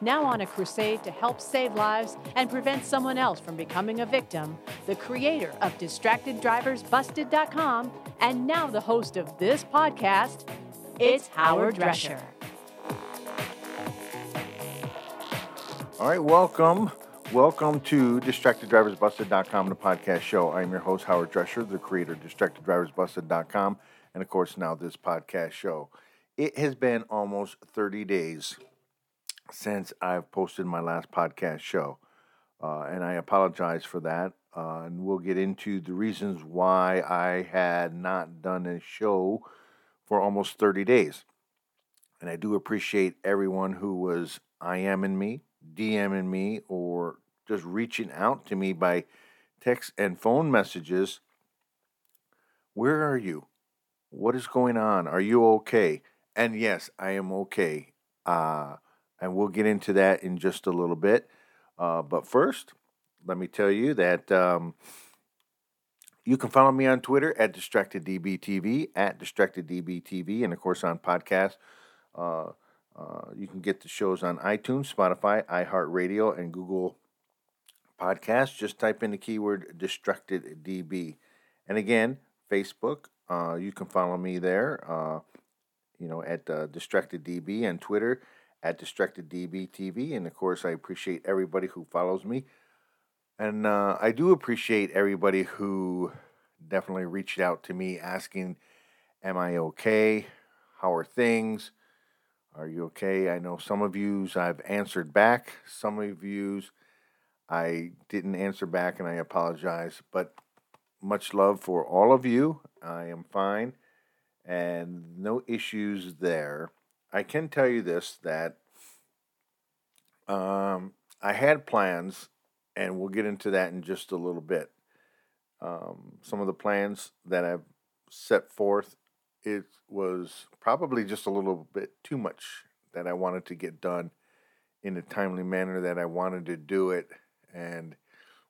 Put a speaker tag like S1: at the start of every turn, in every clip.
S1: Now on a crusade to help save lives and prevent someone else from becoming a victim, the creator of DistractedDriversBusted.com and now the host of this podcast, it's Howard Drescher.
S2: All right, welcome. Welcome to DistractedDriversBusted.com, the podcast show. I'm your host, Howard Drescher, the creator of DistractedDriversBusted.com, and of course, now this podcast show. It has been almost 30 days since I've posted my last podcast show, uh, and I apologize for that. Uh, and we'll get into the reasons why I had not done a show for almost 30 days. And I do appreciate everyone who was IMing me, DMing me, or just reaching out to me by text and phone messages. Where are you? What is going on? Are you okay? And yes, I am okay. Uh, and we'll get into that in just a little bit. Uh, but first, let me tell you that um, you can follow me on Twitter at DistractedDBTV, at DistractedDBTV, and of course on podcast. Uh, uh, you can get the shows on iTunes, Spotify, iHeartRadio, and Google Podcasts. Just type in the keyword DistractedDB. And again, Facebook, uh, you can follow me there, uh, you know, at uh, DistractedDB and Twitter at DistractedDBTV. And of course, I appreciate everybody who follows me. And uh, I do appreciate everybody who definitely reached out to me asking, Am I okay? How are things? Are you okay? I know some of yous I've answered back, some of yous I didn't answer back, and I apologize. But much love for all of you. I am fine and no issues there. I can tell you this that um, I had plans, and we'll get into that in just a little bit. Um, some of the plans that I've set forth, it was probably just a little bit too much that I wanted to get done in a timely manner that I wanted to do it, and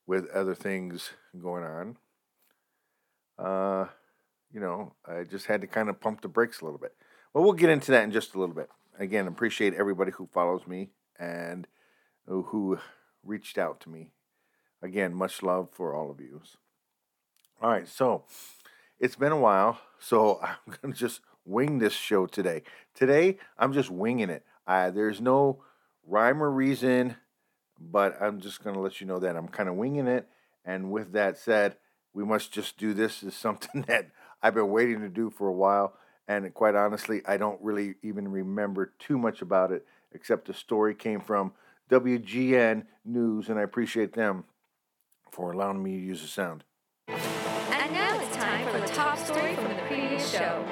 S2: with other things going on. Uh, you know, I just had to kind of pump the brakes a little bit. Well, we'll get into that in just a little bit. Again, appreciate everybody who follows me and who reached out to me. Again, much love for all of you. All right, so it's been a while, so I'm going to just wing this show today. Today, I'm just winging it. There's no rhyme or reason, but I'm just going to let you know that I'm kind of winging it. And with that said, we must just do this is something that I've been waiting to do for a while. And quite honestly, I don't really even remember too much about it, except the story came from WGN News, and I appreciate them for allowing me to use the sound.
S3: And now it's time for the top story from the previous show.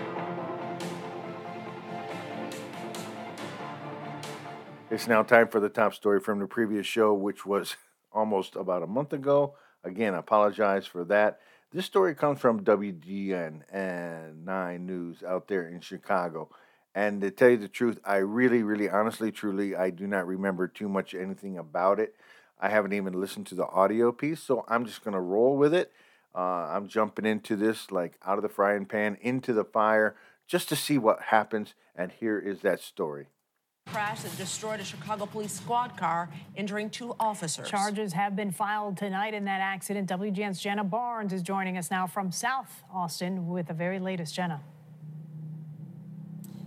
S2: It's now time for the top story from the previous show, which was almost about a month ago. Again, I apologize for that. This story comes from WGN and 9 News out there in Chicago. And to tell you the truth, I really, really, honestly, truly, I do not remember too much anything about it. I haven't even listened to the audio piece, so I'm just going to roll with it. Uh, I'm jumping into this like out of the frying pan into the fire just to see what happens. And here is that story
S4: crash that destroyed a Chicago police squad car, injuring two officers.
S5: Charges have been filed tonight in that accident. WGN's Jenna Barnes is joining us now from South Austin with the very latest. Jenna.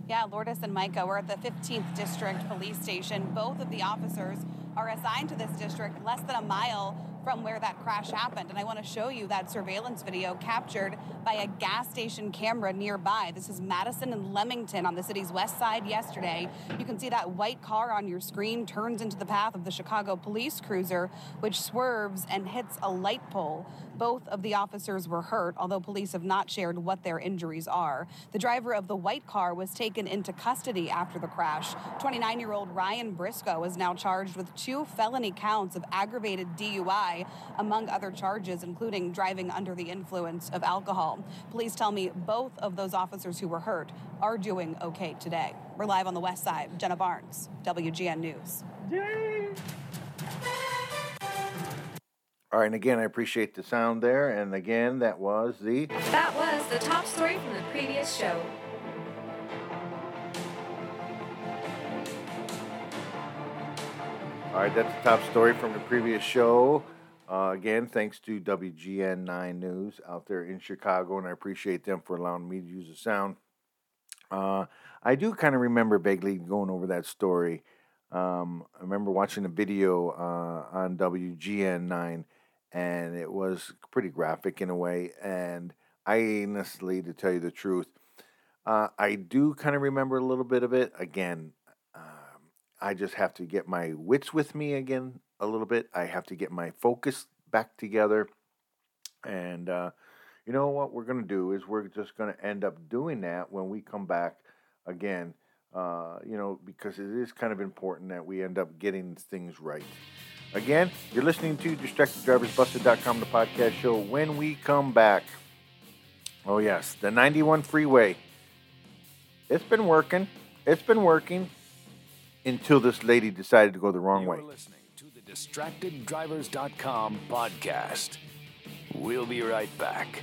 S6: Yeah, Lourdes and Micah, we're at the 15th District Police Station. Both of the officers are assigned to this district less than a mile from where that crash happened. And I want to show you that surveillance video captured by a gas station camera nearby. This is Madison and Leamington on the city's west side yesterday. You can see that white car on your screen turns into the path of the Chicago police cruiser, which swerves and hits a light pole. Both of the officers were hurt, although police have not shared what their injuries are. The driver of the white car was taken into custody after the crash. 29 year old Ryan Briscoe is now charged with two felony counts of aggravated DUI, among other charges, including driving under the influence of alcohol. Police tell me both of those officers who were hurt are doing okay today. We're live on the west side. Jenna Barnes, WGN News.
S2: All right, and again, I appreciate the sound there. And again, that was the.
S3: That was the top story from the previous show.
S2: All right, that's the top story from the previous show. Uh, again, thanks to WGN 9 News out there in Chicago, and I appreciate them for allowing me to use the sound. Uh, I do kind of remember vaguely going over that story. Um, I remember watching a video uh, on WGN 9, and it was pretty graphic in a way. And I honestly, to tell you the truth, uh, I do kind of remember a little bit of it. Again, I just have to get my wits with me again a little bit. I have to get my focus back together. And uh, you know what we're going to do is we're just going to end up doing that when we come back again. Uh, you know, because it is kind of important that we end up getting things right. Again, you're listening to DistractedDriversBusted.com, the podcast show. When we come back, oh yes, the 91 freeway. It's been working. It's been working until this lady decided to go the wrong way.
S7: listening to the DistractedDrivers.com podcast. We'll be right back.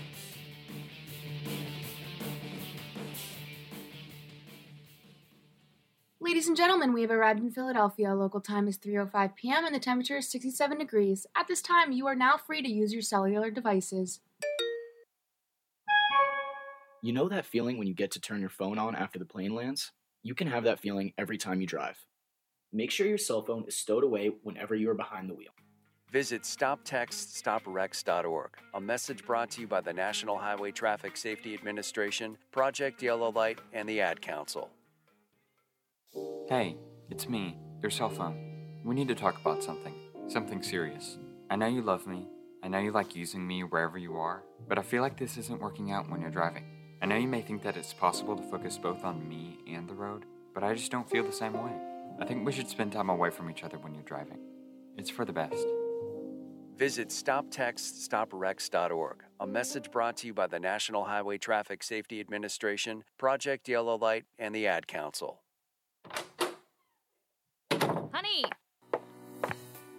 S8: Ladies and gentlemen, we have arrived in Philadelphia. Local time is 3:05 p.m. and the temperature is 67 degrees. At this time, you are now free to use your cellular devices.
S9: You know that feeling when you get to turn your phone on after the plane lands? You can have that feeling every time you drive. Make sure your cell phone is stowed away whenever you are behind the wheel.
S10: Visit StopTextStopWrecks.org. A message brought to you by the National Highway Traffic Safety Administration, Project Yellow Light, and the Ad Council.
S11: Hey, it's me, your cell phone. We need to talk about something. Something serious. I know you love me. I know you like using me wherever you are, but I feel like this isn't working out when you're driving. I know you may think that it's possible to focus both on me and the road, but I just don't feel the same way. I think we should spend time away from each other when you're driving. It's for the best.
S10: Visit StopTextStopWrecks.org. A message brought to you by the National Highway Traffic Safety Administration, Project Yellow Light, and the Ad Council.
S12: Honey,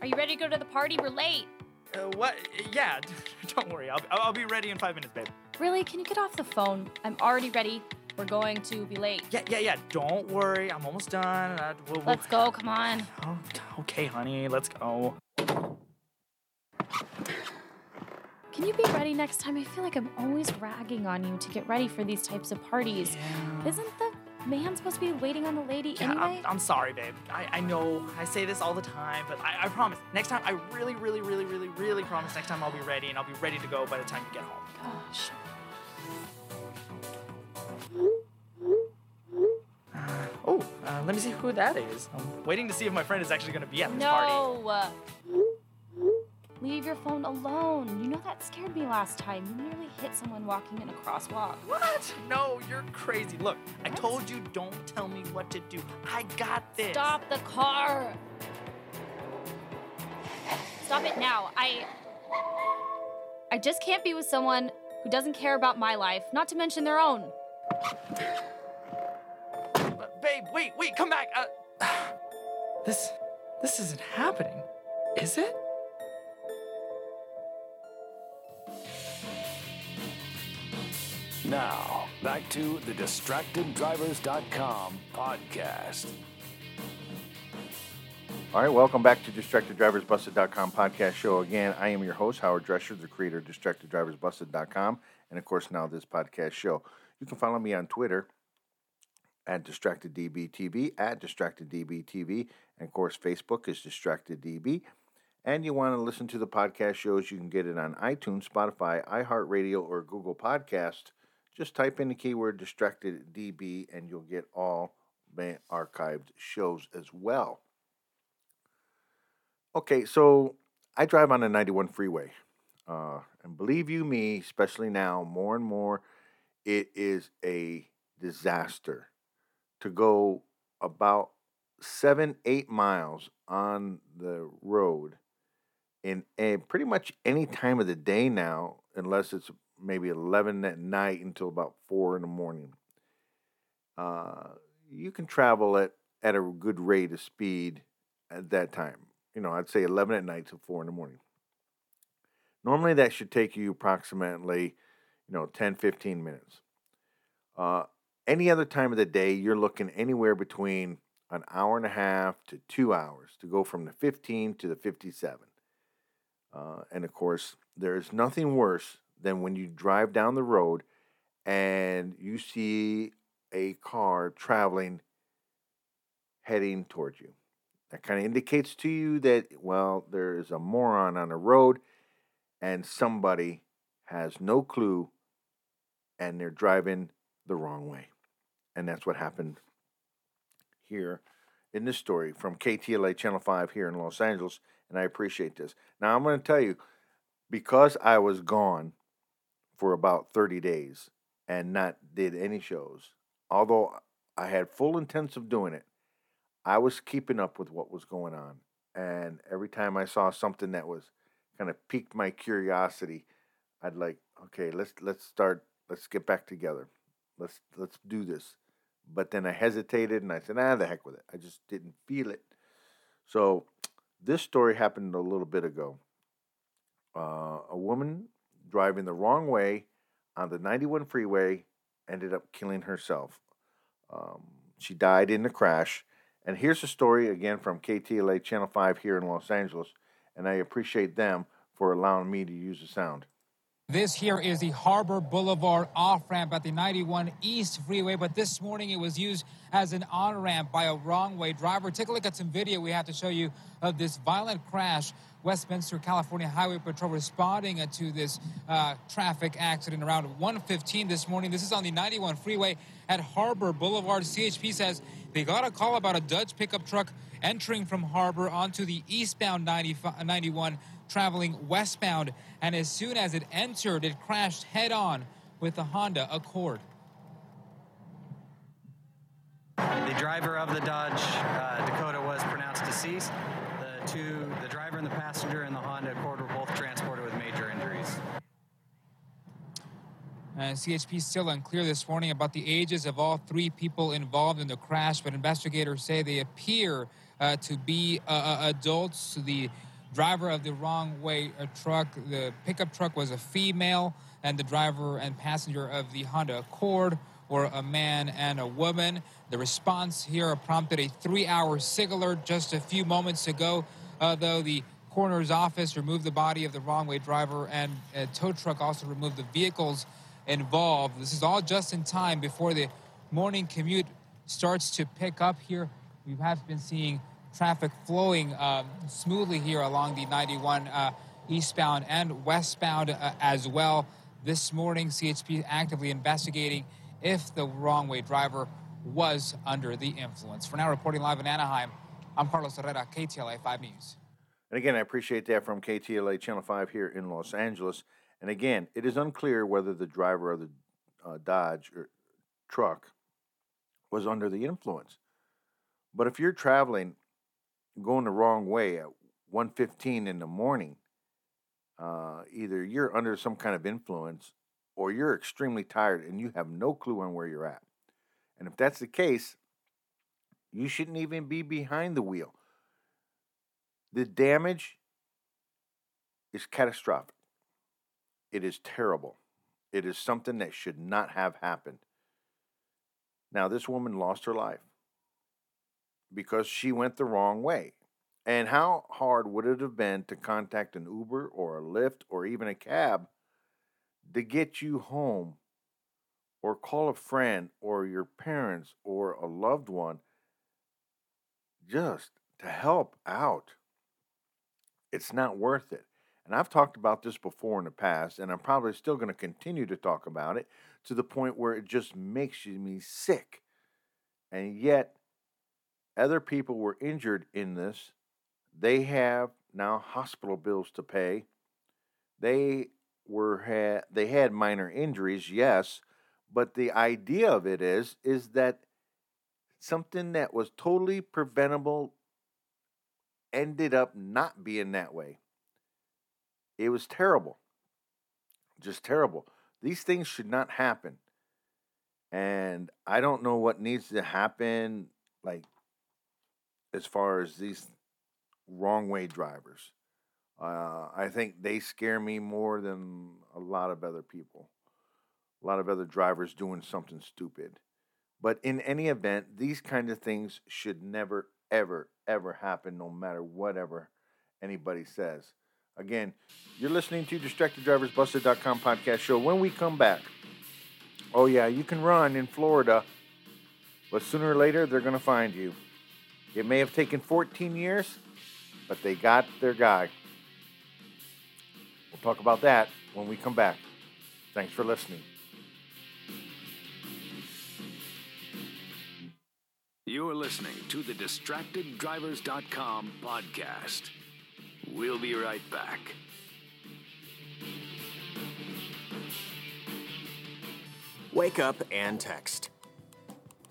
S12: are you ready to go to the party? We're late.
S13: Uh, what? Yeah, don't worry. I'll, I'll be ready in five minutes, babe.
S12: Really? Can you get off the phone? I'm already ready. We're going to be late.
S13: Yeah, yeah, yeah. Don't worry. I'm almost done. Uh, we'll, we'll...
S12: Let's go. Come on.
S13: Oh, okay, honey. Let's go.
S12: Can you be ready next time? I feel like I'm always ragging on you to get ready for these types of parties.
S13: Yeah.
S12: Isn't the man supposed to be waiting on the lady
S13: Yeah,
S12: anyway?
S13: I'm, I'm sorry, babe. I, I know I say this all the time, but I, I promise. Next time, I really, really, really, really, really promise next time I'll be ready and I'll be ready to go by the time you get home.
S12: Gosh.
S13: Oh, uh, let me see who that is. I'm waiting to see if my friend is actually going to be at this party.
S12: No. Leave your phone alone. You know that scared me last time. You nearly hit someone walking in a crosswalk.
S13: What? No, you're crazy. Look, I told you don't tell me what to do. I got this.
S12: Stop the car. Stop it now. I I just can't be with someone who doesn't care about my life, not to mention their own.
S13: Babe, wait, wait, come back. Uh, this, this isn't happening, is it?
S7: Now, back to the DistractedDrivers.com podcast.
S2: All right, welcome back to DistractedDriversBusted.com podcast show. Again, I am your host, Howard Drescher, the creator of DistractedDriversBusted.com, and of course, now this podcast show. You can follow me on Twitter at DistractedDBTV, at DistractedDBTV, and of course, Facebook is DistractedDB. and you want to listen to the podcast shows, you can get it on iTunes, Spotify, iHeartRadio, or Google Podcast. Just type in the keyword distracted DB and you'll get all my archived shows as well. Okay, so I drive on the 91 freeway. Uh, and believe you me, especially now, more and more, it is a disaster to go about seven, eight miles on the road in a, pretty much any time of the day now, unless it's maybe 11 at night until about 4 in the morning. Uh, you can travel at, at a good rate of speed at that time. You know, I'd say 11 at night till 4 in the morning. Normally, that should take you approximately, you know, 10, 15 minutes. Uh, any other time of the day, you're looking anywhere between an hour and a half to two hours to go from the 15 to the 57. Uh, and of course, there is nothing worse than when you drive down the road and you see a car traveling heading towards you. That kind of indicates to you that, well, there is a moron on the road and somebody has no clue and they're driving the wrong way. And that's what happened here in this story from KTLA Channel 5 here in Los Angeles. And I appreciate this. Now, I'm going to tell you because I was gone for about 30 days and not did any shows, although I had full intents of doing it, I was keeping up with what was going on. And every time I saw something that was kind of piqued my curiosity, I'd like, okay, let's let's start, let's get back together. Let's let's do this. But then I hesitated and I said, ah, the heck with it. I just didn't feel it. So this story happened a little bit ago. Uh, a woman driving the wrong way on the 91 freeway ended up killing herself. Um, she died in the crash. And here's a story again from KTLA Channel 5 here in Los Angeles. And I appreciate them for allowing me to use the sound.
S14: This here is the Harbor Boulevard off ramp at the 91 East Freeway, but this morning it was used as an on ramp by a wrong way driver. Take a look at some video we have to show you of this violent crash. Westminster, California Highway Patrol responding to this uh, traffic accident around 1:15 this morning. This is on the 91 freeway at Harbor Boulevard. CHP says they got a call about a Dodge pickup truck entering from Harbor onto the eastbound 91 traveling westbound, and as soon as it entered, it crashed head on with the Honda Accord.
S15: The driver of the Dodge uh, Dakota was pronounced deceased. The two, the driver and the passenger in the Honda Accord were both transported with major injuries.
S14: Uh, CHP still unclear this morning about the ages of all three people involved in the crash, but investigators say they appear uh, to be uh, uh adults. The driver of the wrong way truck, the pickup truck was a female, and the driver and passenger of the Honda Accord were a man and a woman. The response here prompted a three hour SIG alert just a few moments ago, uh, though the coroner's office removed the body of the wrong way driver and a tow truck also removed the vehicles involved. This is all just in time before the morning commute starts to pick up here. We have been seeing traffic flowing uh, smoothly here along the 91 uh, eastbound and westbound uh, as well. This morning, CHP actively investigating if the wrong way driver was under the influence. For now, reporting live in Anaheim, I'm Carlos Herrera, KTLA 5 News.
S2: And again, I appreciate that from KTLA Channel 5 here in Los Angeles. And again, it is unclear whether the driver of the uh, Dodge truck was under the influence. But if you're traveling going the wrong way at 1.15 in the morning, uh, either you're under some kind of influence or you're extremely tired and you have no clue on where you're at. And if that's the case, you shouldn't even be behind the wheel. The damage is catastrophic. It is terrible. It is something that should not have happened. Now, this woman lost her life because she went the wrong way. And how hard would it have been to contact an Uber or a Lyft or even a cab to get you home or call a friend or your parents or a loved one just to help out? It's not worth it. And I've talked about this before in the past, and I'm probably still going to continue to talk about it to the point where it just makes me sick. And yet, other people were injured in this. They have now hospital bills to pay. They were had they had minor injuries, yes, but the idea of it is is that something that was totally preventable ended up not being that way. It was terrible. Just terrible. These things should not happen. And I don't know what needs to happen, like, as far as these wrong way drivers. Uh, I think they scare me more than a lot of other people, a lot of other drivers doing something stupid. But in any event, these kind of things should never, ever, ever happen, no matter whatever anybody says. Again, you're listening to DistractedDriversBusted.com podcast show. When we come back, oh yeah, you can run in Florida, but sooner or later they're going to find you. It may have taken 14 years, but they got their guy. We'll talk about that when we come back. Thanks for listening.
S7: You're listening to the DistractedDrivers.com podcast. We'll be right back.
S16: Wake up and text.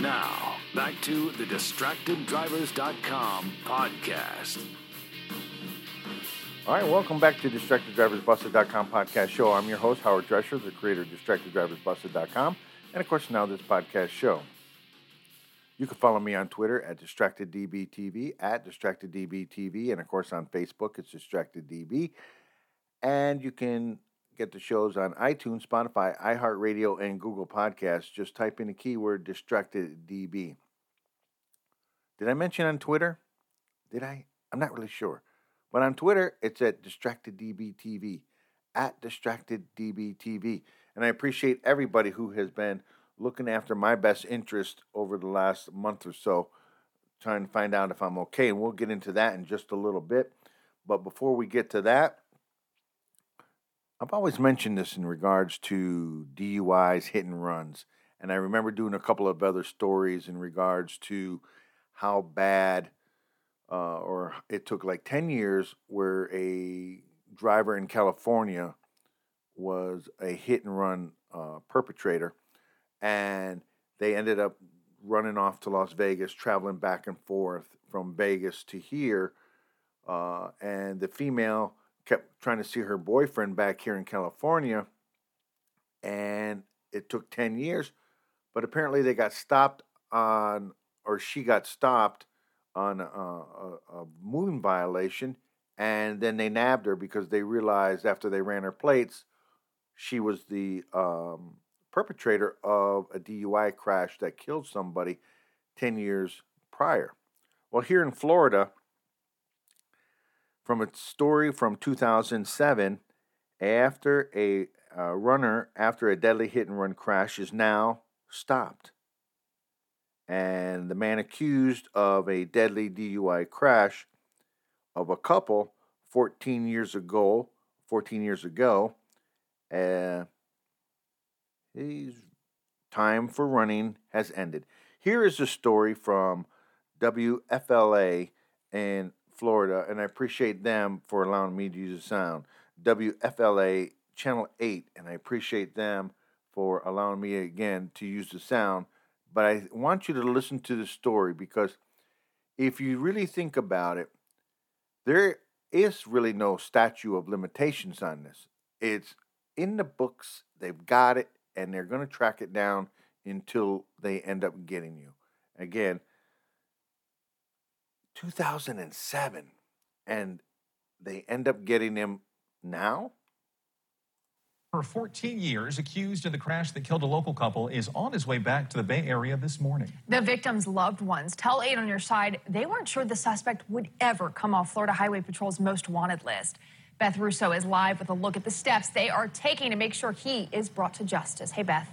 S7: Now, back to the DistractedDrivers.com podcast.
S2: All right, welcome back to DistractedDriversBusted.com podcast show. I'm your host, Howard Drescher, the creator of DistractedDriversBusted.com, and of course, now this podcast show. You can follow me on Twitter at DistractedDBTV, at DistractedDBTV, and of course on Facebook, it's DistractedDB. And you can get the shows on iTunes, Spotify, iHeartRadio, and Google Podcasts. Just type in the keyword DistractedDB. Did I mention on Twitter? Did I? I'm not really sure. But on Twitter, it's at DistractedDBTV, at DistractedDBTV. And I appreciate everybody who has been looking after my best interest over the last month or so, trying to find out if I'm okay. And we'll get into that in just a little bit. But before we get to that, I've always mentioned this in regards to DUIs, hit and runs. And I remember doing a couple of other stories in regards to how bad, uh, or it took like 10 years where a driver in California was a hit and run uh, perpetrator and they ended up running off to Las Vegas, traveling back and forth from Vegas to here. Uh, and the female kept trying to see her boyfriend back here in California, and it took 10 years. But apparently, they got stopped on, or she got stopped on a, a, a moving violation, and then they nabbed her because they realized after they ran her plates, she was the um, perpetrator of a DUI crash that killed somebody 10 years prior. Well, here in Florida, from a story from 2007 after a uh, runner after a deadly hit and run crash is now stopped. And the man accused of a deadly DUI crash of a couple 14 years ago, 14 years ago, uh, his time for running has ended. Here is a story from WFLA in Florida, and I appreciate them for allowing me to use the sound. WFLA Channel 8, and I appreciate them for allowing me again to use the sound. But I want you to listen to the story because if you really think about it, there is really no statute of limitations on this. It's in the books, they've got it, and they're going to track it down until they end up getting you. Again, 2007, and they end up getting him now?
S17: For 14 years, accused in the crash that killed a local couple, is on his way back to the Bay Area this morning.
S18: The victim's loved ones tell Eight on Your Side they weren't sure the suspect would ever come off Florida Highway Patrol's most wanted list. Beth Russo is live with a look at the steps they are taking to make sure he is brought to justice. Hey, Beth.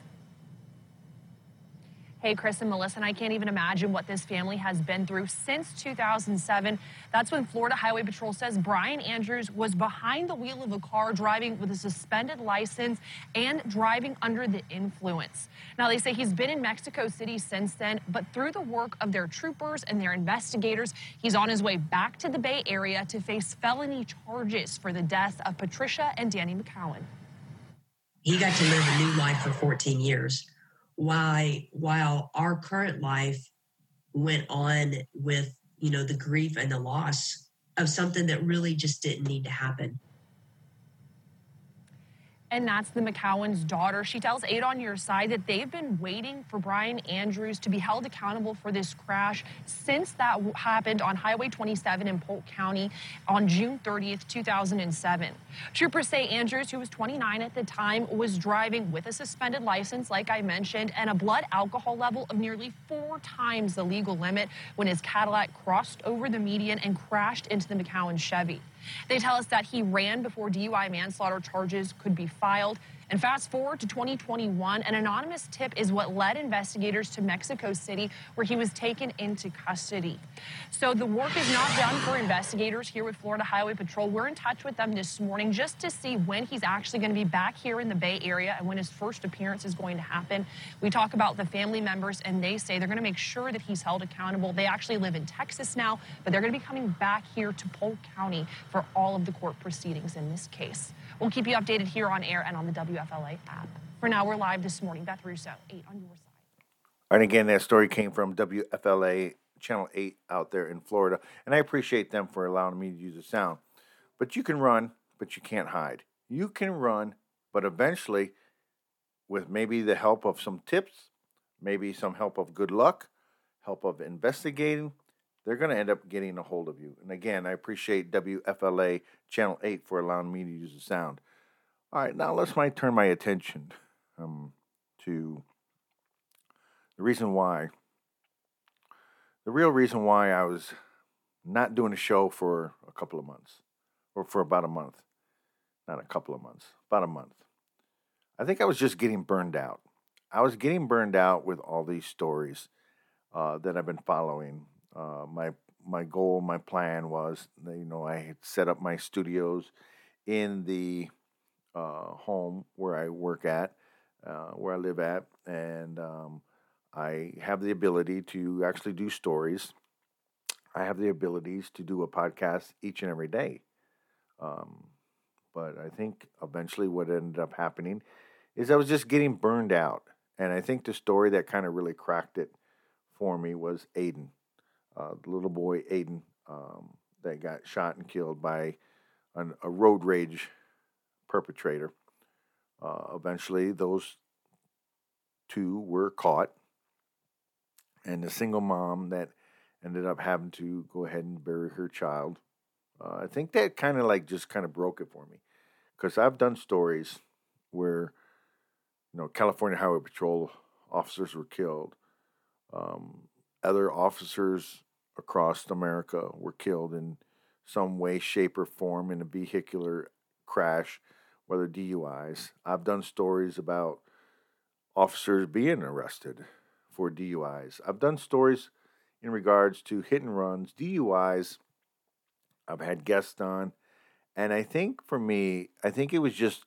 S19: Hey, Chris and Melissa, and I can't even imagine what this family has been through since 2007. That's when Florida Highway Patrol says Brian Andrews was behind the wheel of a car driving with a suspended license and driving under the influence. Now, they say he's been in Mexico City since then, but through the work of their troopers and their investigators, he's on his way back to the Bay Area to face felony charges for the death of Patricia and Danny McCowan.
S20: He got to live a new life for 14 years why while our current life went on with you know the grief and the loss of something that really just didn't need to happen
S19: and that's the McCowan's daughter. She tells Eight on Your Side that they've been waiting for Brian Andrews to be held accountable for this crash since that happened on Highway 27 in Polk County on June 30th, 2007. Troopers say Andrews, who was 29 at the time, was driving with a suspended license, like I mentioned, and a blood alcohol level of nearly four times the legal limit when his Cadillac crossed over the median and crashed into the McCowan Chevy. They tell us that he ran before DUI manslaughter charges could be filed. And fast forward to 2021, an anonymous tip is what led investigators to Mexico City, where he was taken into custody. So the work is not done for investigators here with Florida Highway Patrol. We're in touch with them this morning just to see when he's actually going to be back here in the Bay Area and when his first appearance is going to happen. We talk about the family members, and they say they're going to make sure that he's held accountable. They actually live in Texas now, but they're going to be coming back here to Polk County for all of the court proceedings in this case. We'll keep you updated here on air and on the WFLA app. For now, we're live this morning. Beth Russo, 8 on your side.
S2: And again, that story came from WFLA Channel 8 out there in Florida. And I appreciate them for allowing me to use the sound. But you can run, but you can't hide. You can run, but eventually, with maybe the help of some tips, maybe some help of good luck, help of investigating, they're going to end up getting a hold of you. And again, I appreciate WFLA Channel 8 for allowing me to use the sound. All right, now let's my turn my attention um, to the reason why. The real reason why I was not doing a show for a couple of months, or for about a month. Not a couple of months, about a month. I think I was just getting burned out. I was getting burned out with all these stories uh, that I've been following uh, my my goal, my plan was, you know, I had set up my studios in the uh, home where I work at, uh, where I live at, and um, I have the ability to actually do stories. I have the abilities to do a podcast each and every day. Um, but I think eventually what ended up happening is I was just getting burned out. And I think the story that kind of really cracked it for me was Aiden uh, the little boy Aiden um, that got shot and killed by an, a road rage perpetrator. Uh, eventually, those two were caught, and the single mom that ended up having to go ahead and bury her child. Uh, I think that kind of like just kind of broke it for me, because I've done stories where, you know, California Highway Patrol officers were killed. Um, other officers across America were killed in some way, shape, or form in a vehicular crash, whether DUIs. I've done stories about officers being arrested for DUIs. I've done stories in regards to hit and runs, DUIs. I've had guests on. And I think for me, I think it was just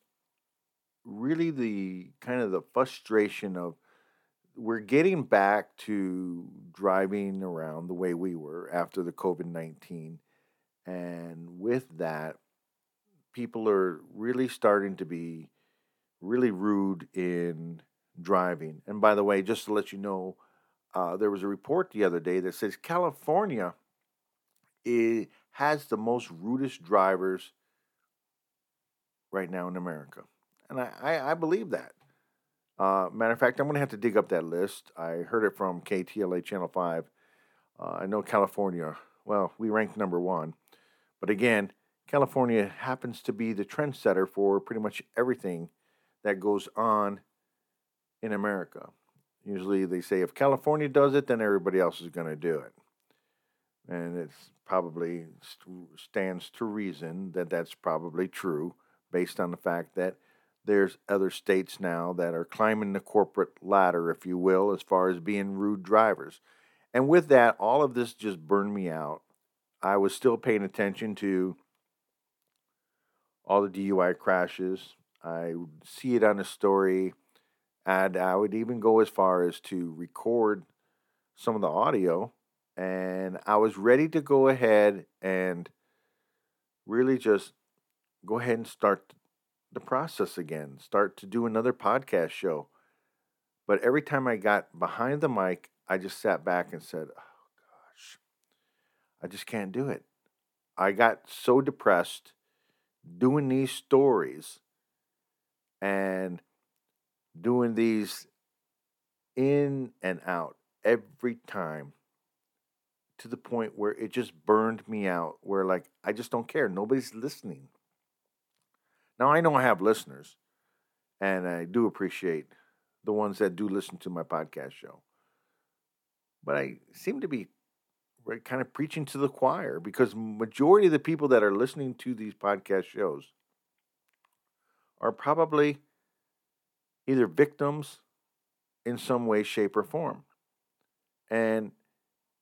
S2: really the kind of the frustration of we're getting back to driving around the way we were after the COVID 19. And with that, people are really starting to be really rude in driving. And by the way, just to let you know, uh, there was a report the other day that says California it has the most rudest drivers right now in America. And I, I, I believe that. Uh, matter of fact, I'm going to have to dig up that list. I heard it from KTLA Channel 5. Uh, I know California, well, we ranked number one. But again, California happens to be the trendsetter for pretty much everything that goes on in America. Usually they say if California does it, then everybody else is going to do it. And it's probably stands to reason that that's probably true based on the fact that there's other states now that are climbing the corporate ladder, if you will, as far as being rude drivers. And with that, all of this just burned me out. I was still paying attention to all the DUI crashes. I would see it on the story, and I would even go as far as to record some of the audio. And I was ready to go ahead and really just go ahead and start the process again, start to do another podcast show. But every time I got behind the mic, I just sat back and said, Oh gosh, I just can't do it. I got so depressed doing these stories and doing these in and out every time to the point where it just burned me out where like I just don't care nobody's listening now, I know I have listeners, and I do appreciate the ones that do listen to my podcast show. But I seem to be kind of preaching to the choir because majority of the people that are listening to these podcast shows are probably either victims in some way, shape, or form. And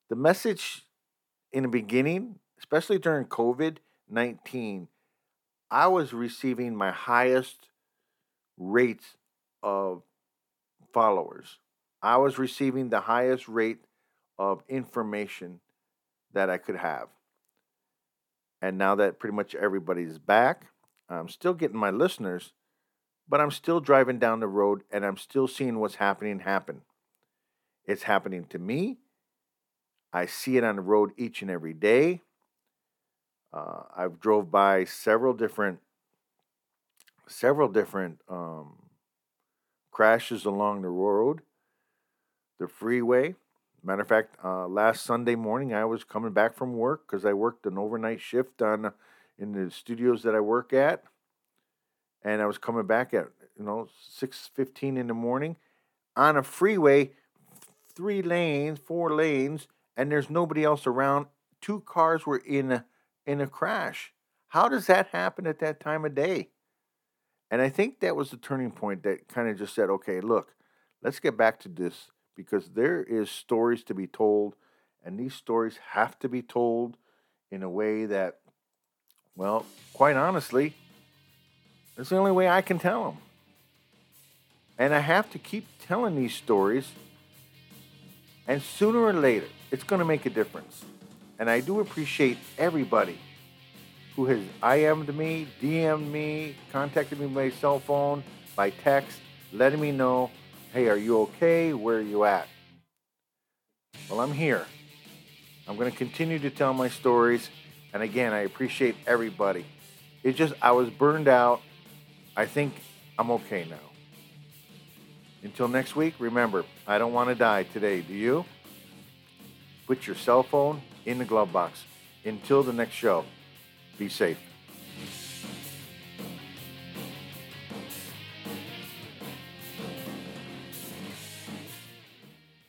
S2: the message in the beginning, especially during COVID 19, I was receiving my highest rates of followers. I was receiving the highest rate of information that I could have. And now that pretty much everybody's back, I'm still getting my listeners, but I'm still driving down the road and I'm still seeing what's happening happen. It's happening to me. I see it on the road each and every day. Uh, I've drove by several different several different um, crashes along the road, the freeway. Matter of fact, uh, last Sunday morning I was coming back from work because I worked an overnight shift on in the studios that I work at, and I was coming back at you know six fifteen in the morning on a freeway, three lanes, four lanes, and there's nobody else around. Two cars were in in a crash. How does that happen at that time of day? And I think that was the turning point that kind of just said, okay, look, let's get back to this because there is stories to be told, and these stories have to be told in a way that, well, quite honestly, it's the only way I can tell them. And I have to keep telling these stories, and sooner or later, it's going to make a difference. And I do appreciate everybody who has IM'd me, DM'd me, contacted me by cell phone, by text, letting me know, hey, are you okay? Where are you at? Well, I'm here. I'm going to continue to tell my stories. And again, I appreciate everybody. It just, I was burned out. I think I'm okay now. Until next week, remember, I don't want to die today. Do you? Put your cell phone in the glove box. Until the next show, be safe.